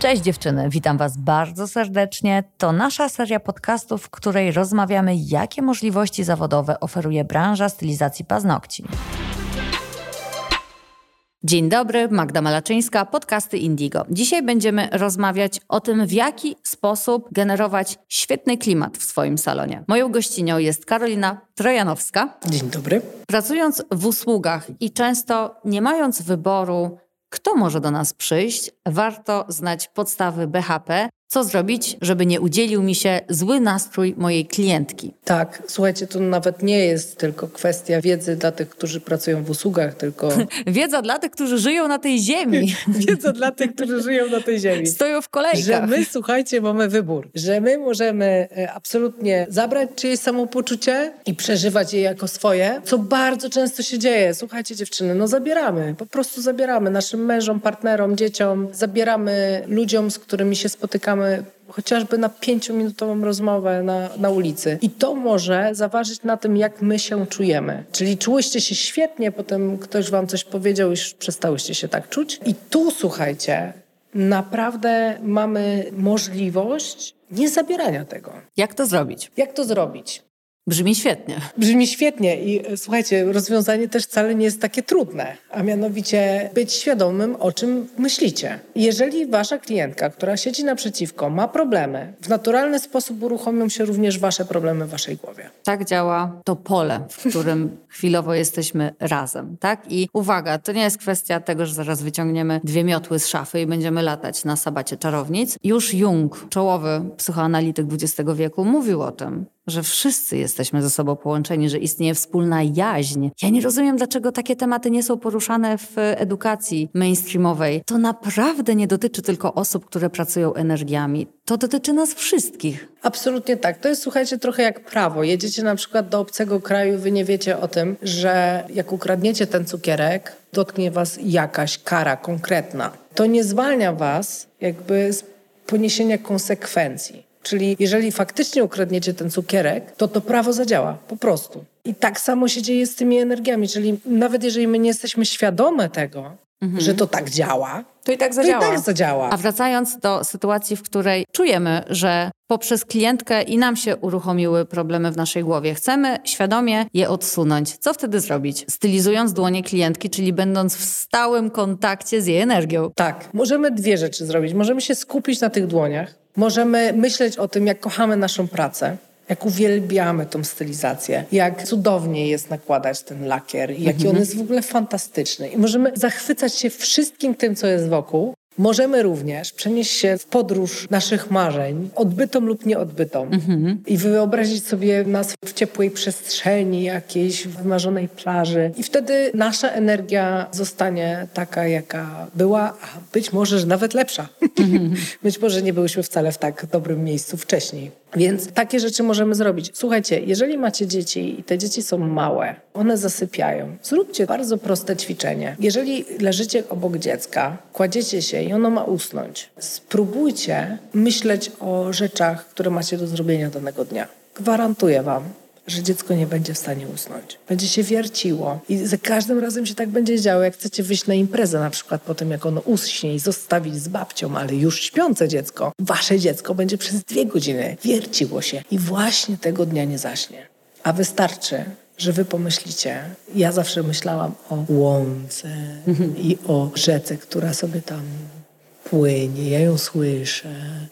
Cześć dziewczyny, witam Was bardzo serdecznie. To nasza seria podcastów, w której rozmawiamy, jakie możliwości zawodowe oferuje branża stylizacji paznokci. Dzień dobry, Magda Malaczyńska, podcasty Indigo. Dzisiaj będziemy rozmawiać o tym, w jaki sposób generować świetny klimat w swoim salonie. Moją gościnią jest Karolina Trojanowska. Dzień dobry. Pracując w usługach i często nie mając wyboru, kto może do nas przyjść, warto znać podstawy BHP, co zrobić, żeby nie udzielił mi się zły nastrój mojej klientki. Tak, słuchajcie, to nawet nie jest tylko kwestia wiedzy dla tych, którzy pracują w usługach, tylko. Wiedza dla tych, którzy żyją na tej ziemi. Wiedza dla tych, którzy żyją na tej ziemi. Stoją w kolejkach. Że my, słuchajcie, mamy wybór. Że my możemy e, absolutnie zabrać czyjeś samopoczucie i przeżywać je jako swoje, co bardzo często się dzieje. Słuchajcie, dziewczyny, no zabieramy, po prostu zabieramy naszym mężom, partnerom, dzieciom, zabieramy ludziom, z którymi się spotykamy chociażby na pięciominutową rozmowę na, na ulicy. I to może zaważyć na tym, jak my się czujemy. Czyli czułyście się świetnie, potem ktoś wam coś powiedział, już przestałyście się tak czuć. I tu, słuchajcie, naprawdę mamy możliwość nie zabierania tego. Jak to zrobić? Jak to zrobić? Brzmi świetnie. Brzmi świetnie i e, słuchajcie, rozwiązanie też wcale nie jest takie trudne, a mianowicie być świadomym, o czym myślicie. Jeżeli wasza klientka, która siedzi naprzeciwko, ma problemy, w naturalny sposób uruchomią się również wasze problemy w waszej głowie. Tak działa to pole, w którym chwilowo jesteśmy razem, tak? I uwaga, to nie jest kwestia tego, że zaraz wyciągniemy dwie miotły z szafy i będziemy latać na sabacie czarownic. Już Jung, czołowy psychoanalityk XX wieku, mówił o tym, że wszyscy jesteśmy ze sobą połączeni, że istnieje wspólna jaźń. Ja nie rozumiem, dlaczego takie tematy nie są poruszane w edukacji mainstreamowej. To naprawdę nie dotyczy tylko osób, które pracują energiami. To dotyczy nas wszystkich. Absolutnie tak. To jest, słuchajcie, trochę jak prawo. Jedziecie na przykład do obcego kraju, wy nie wiecie o tym, że jak ukradniecie ten cukierek, dotknie was jakaś kara konkretna. To nie zwalnia was jakby z poniesienia konsekwencji. Czyli jeżeli faktycznie ukradniecie ten cukierek, to to prawo zadziała, po prostu. I tak samo się dzieje z tymi energiami, czyli nawet jeżeli my nie jesteśmy świadome tego, mhm. że to tak działa, to i tak zadziała. To i tak zadziała. A wracając do sytuacji, w której czujemy, że poprzez klientkę i nam się uruchomiły problemy w naszej głowie, chcemy świadomie je odsunąć. Co wtedy zrobić? Stylizując dłonie klientki, czyli będąc w stałym kontakcie z jej energią. Tak, możemy dwie rzeczy zrobić. Możemy się skupić na tych dłoniach, Możemy myśleć o tym, jak kochamy naszą pracę, jak uwielbiamy tą stylizację, jak cudownie jest nakładać ten lakier, jaki mhm. on jest w ogóle fantastyczny. I możemy zachwycać się wszystkim tym, co jest wokół, Możemy również przenieść się w podróż naszych marzeń, odbytą lub nieodbytą, mhm. i wyobrazić sobie nas w ciepłej przestrzeni, jakiejś wymarzonej plaży. I wtedy nasza energia zostanie taka, jaka była, a być może, że nawet lepsza. Mhm. być może nie byłyśmy wcale w tak dobrym miejscu wcześniej. Więc takie rzeczy możemy zrobić. Słuchajcie, jeżeli macie dzieci i te dzieci są małe, one zasypiają, zróbcie bardzo proste ćwiczenie. Jeżeli leżycie obok dziecka, kładziecie się i ono ma usnąć, spróbujcie myśleć o rzeczach, które macie do zrobienia danego dnia. Gwarantuję Wam, że dziecko nie będzie w stanie usnąć. Będzie się wierciło i za każdym razem się tak będzie działo. Jak chcecie wyjść na imprezę na przykład po tym, jak ono uśnie i zostawić z babcią, ale już śpiące dziecko, wasze dziecko będzie przez dwie godziny wierciło się i właśnie tego dnia nie zaśnie. A wystarczy, że wy pomyślicie. Ja zawsze myślałam o łące i o rzece, która sobie tam płynie. Ja ją słyszę.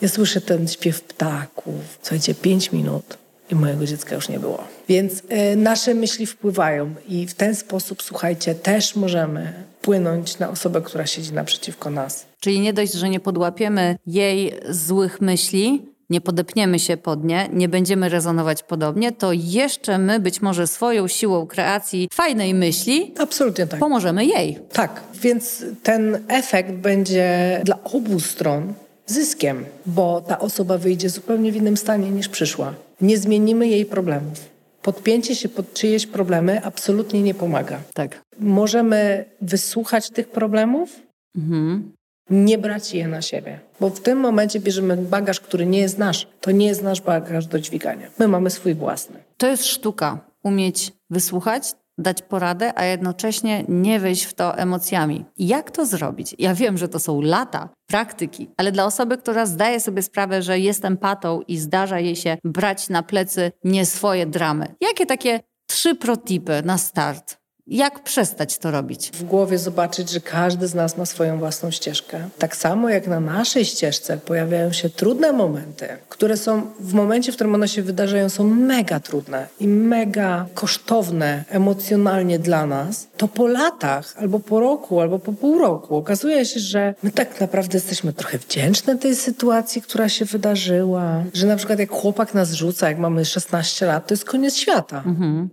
Ja słyszę ten śpiew ptaków. Słuchajcie, pięć minut i mojego dziecka już nie było. Więc y, nasze myśli wpływają i w ten sposób, słuchajcie, też możemy wpłynąć na osobę, która siedzi naprzeciwko nas. Czyli nie dość, że nie podłapiemy jej złych myśli, nie podepniemy się pod nie, nie będziemy rezonować podobnie, to jeszcze my być może swoją siłą kreacji fajnej myśli Absolutnie tak. pomożemy jej. Tak, więc ten efekt będzie dla obu stron zyskiem, bo ta osoba wyjdzie zupełnie w innym stanie niż przyszła. Nie zmienimy jej problemów. Podpięcie się pod czyjeś problemy absolutnie nie pomaga. Tak. Możemy wysłuchać tych problemów, mhm. Nie brać je na siebie. Bo w tym momencie bierzemy bagaż, który nie jest nasz. To nie jest nasz bagaż do dźwigania. My mamy swój własny. To jest sztuka. Umieć wysłuchać, dać poradę, a jednocześnie nie wejść w to emocjami. Jak to zrobić? Ja wiem, że to są lata praktyki, ale dla osoby, która zdaje sobie sprawę, że jest empatą i zdarza jej się brać na plecy nie swoje dramy. Jakie takie trzy protipy na start? Jak przestać to robić? W głowie zobaczyć, że każdy z nas ma swoją własną ścieżkę. Tak samo jak na naszej ścieżce pojawiają się trudne momenty, które są w momencie, w którym one się wydarzają, są mega trudne i mega kosztowne emocjonalnie dla nas, to po latach, albo po roku, albo po pół roku okazuje się, że my tak naprawdę jesteśmy trochę wdzięczne tej sytuacji, która się wydarzyła. Że na przykład jak chłopak nas rzuca, jak mamy 16 lat, to jest koniec świata. Mhm.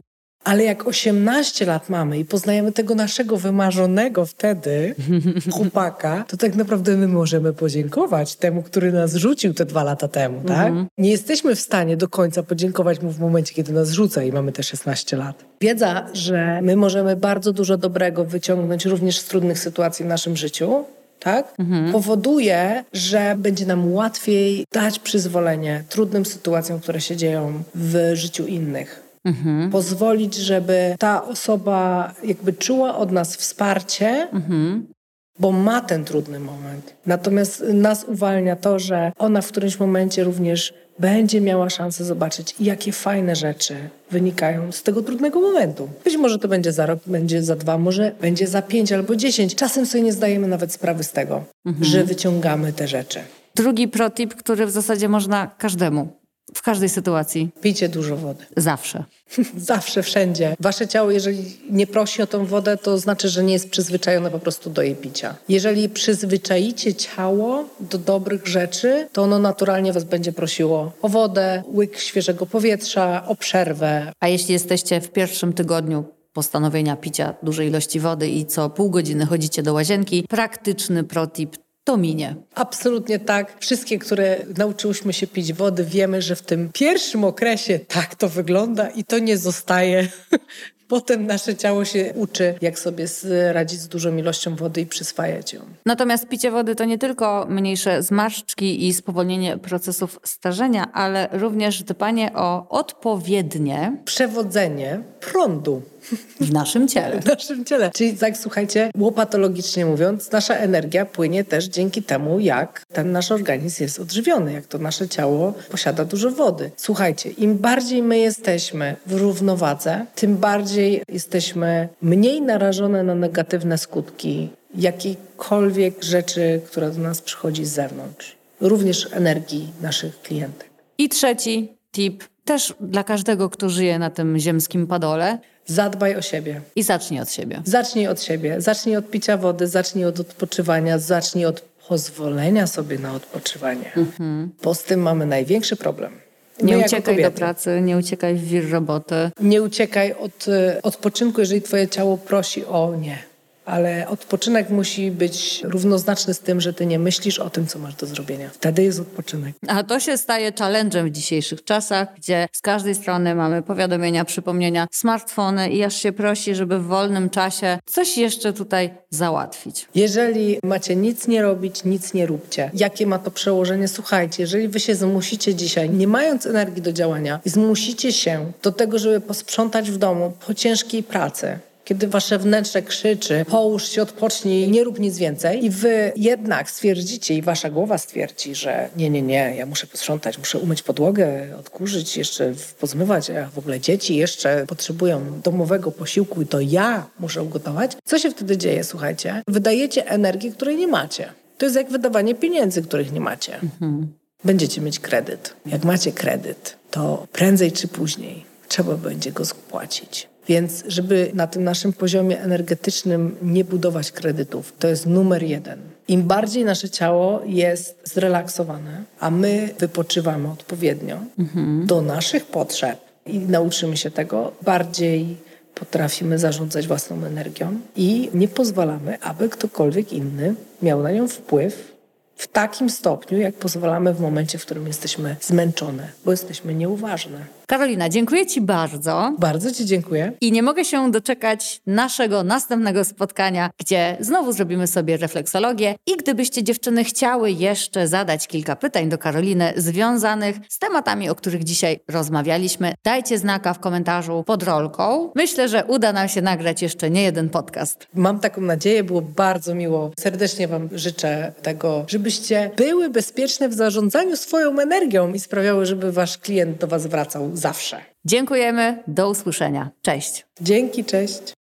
Ale jak 18 lat mamy i poznajemy tego naszego wymarzonego wtedy chłopaka, to tak naprawdę my możemy podziękować temu, który nas rzucił te dwa lata temu, tak? Mhm. Nie jesteśmy w stanie do końca podziękować mu w momencie, kiedy nas rzuca i mamy te 16 lat. Wiedza, że my możemy bardzo dużo dobrego wyciągnąć również z trudnych sytuacji w naszym życiu, tak? Mhm. powoduje, że będzie nam łatwiej dać przyzwolenie trudnym sytuacjom, które się dzieją w życiu innych. Mhm. Pozwolić, żeby ta osoba jakby czuła od nas wsparcie, mhm. bo ma ten trudny moment. Natomiast nas uwalnia to, że ona w którymś momencie również będzie miała szansę zobaczyć, jakie fajne rzeczy wynikają z tego trudnego momentu. Być może to będzie za rok, będzie za dwa, może będzie za pięć albo dziesięć. Czasem sobie nie zdajemy nawet sprawy z tego, mhm. że wyciągamy te rzeczy. Drugi protip, który w zasadzie można każdemu w każdej sytuacji. Pijcie dużo wody. Zawsze. Zawsze, wszędzie. Wasze ciało, jeżeli nie prosi o tą wodę, to znaczy, że nie jest przyzwyczajone po prostu do jej picia. Jeżeli przyzwyczaicie ciało do dobrych rzeczy, to ono naturalnie was będzie prosiło o wodę, łyk świeżego powietrza, o przerwę. A jeśli jesteście w pierwszym tygodniu postanowienia picia dużej ilości wody i co pół godziny chodzicie do łazienki, praktyczny protip to minie. Absolutnie tak. Wszystkie, które nauczyłyśmy się pić wody, wiemy, że w tym pierwszym okresie tak to wygląda i to nie zostaje Potem nasze ciało się uczy, jak sobie radzić z dużą ilością wody i przyswajać ją. Natomiast picie wody to nie tylko mniejsze zmarszczki i spowolnienie procesów starzenia, ale również dbanie o odpowiednie przewodzenie prądu. W naszym ciele. W naszym ciele. Czyli tak, słuchajcie, łopatologicznie mówiąc, nasza energia płynie też dzięki temu, jak ten nasz organizm jest odżywiony, jak to nasze ciało posiada dużo wody. Słuchajcie, im bardziej my jesteśmy w równowadze, tym bardziej jesteśmy mniej narażone na negatywne skutki jakiejkolwiek rzeczy, która do nas przychodzi z zewnątrz. Również energii naszych klientek. I trzeci tip, też dla każdego, kto żyje na tym ziemskim padole, Zadbaj o siebie. I zacznij od siebie. Zacznij od siebie. Zacznij od picia wody, zacznij od odpoczywania, zacznij od pozwolenia sobie na odpoczywanie. Mhm. Bo z tym mamy największy problem. My nie uciekaj do pracy, nie uciekaj w wir roboty. Nie uciekaj od e, odpoczynku, jeżeli twoje ciało prosi o nie ale odpoczynek musi być równoznaczny z tym, że ty nie myślisz o tym, co masz do zrobienia. Wtedy jest odpoczynek. A to się staje challenge'em w dzisiejszych czasach, gdzie z każdej strony mamy powiadomienia, przypomnienia, smartfony i aż się prosi, żeby w wolnym czasie coś jeszcze tutaj załatwić. Jeżeli macie nic nie robić, nic nie róbcie. Jakie ma to przełożenie? Słuchajcie, jeżeli wy się zmusicie dzisiaj, nie mając energii do działania, zmusicie się do tego, żeby posprzątać w domu po ciężkiej pracy, kiedy wasze wnętrze krzyczy, połóż się, odpocznij, nie rób nic więcej i wy jednak stwierdzicie i wasza głowa stwierdzi, że nie, nie, nie, ja muszę posprzątać, muszę umyć podłogę, odkurzyć, jeszcze pozmywać, a w ogóle dzieci jeszcze potrzebują domowego posiłku i to ja muszę ugotować. Co się wtedy dzieje, słuchajcie? Wydajecie energię, której nie macie. To jest jak wydawanie pieniędzy, których nie macie. Mhm. Będziecie mieć kredyt. Jak macie kredyt, to prędzej czy później trzeba będzie go spłacić. Więc żeby na tym naszym poziomie energetycznym nie budować kredytów, to jest numer jeden. Im bardziej nasze ciało jest zrelaksowane, a my wypoczywamy odpowiednio mhm. do naszych potrzeb i nauczymy się tego, bardziej potrafimy zarządzać własną energią i nie pozwalamy, aby ktokolwiek inny miał na nią wpływ w takim stopniu, jak pozwalamy w momencie, w którym jesteśmy zmęczone, bo jesteśmy nieuważne. Karolina, dziękuję Ci bardzo. Bardzo Ci dziękuję. I nie mogę się doczekać naszego następnego spotkania, gdzie znowu zrobimy sobie refleksologię. I gdybyście dziewczyny chciały jeszcze zadać kilka pytań do Karoliny związanych z tematami, o których dzisiaj rozmawialiśmy, dajcie znaka w komentarzu pod rolką. Myślę, że uda nam się nagrać jeszcze nie jeden podcast. Mam taką nadzieję, było bardzo miło. Serdecznie Wam życzę tego, żebyście były bezpieczne w zarządzaniu swoją energią i sprawiały, żeby Wasz klient do Was wracał zawsze. Dziękujemy, do usłyszenia. Cześć. Dzięki, cześć.